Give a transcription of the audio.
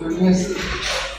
就以应该。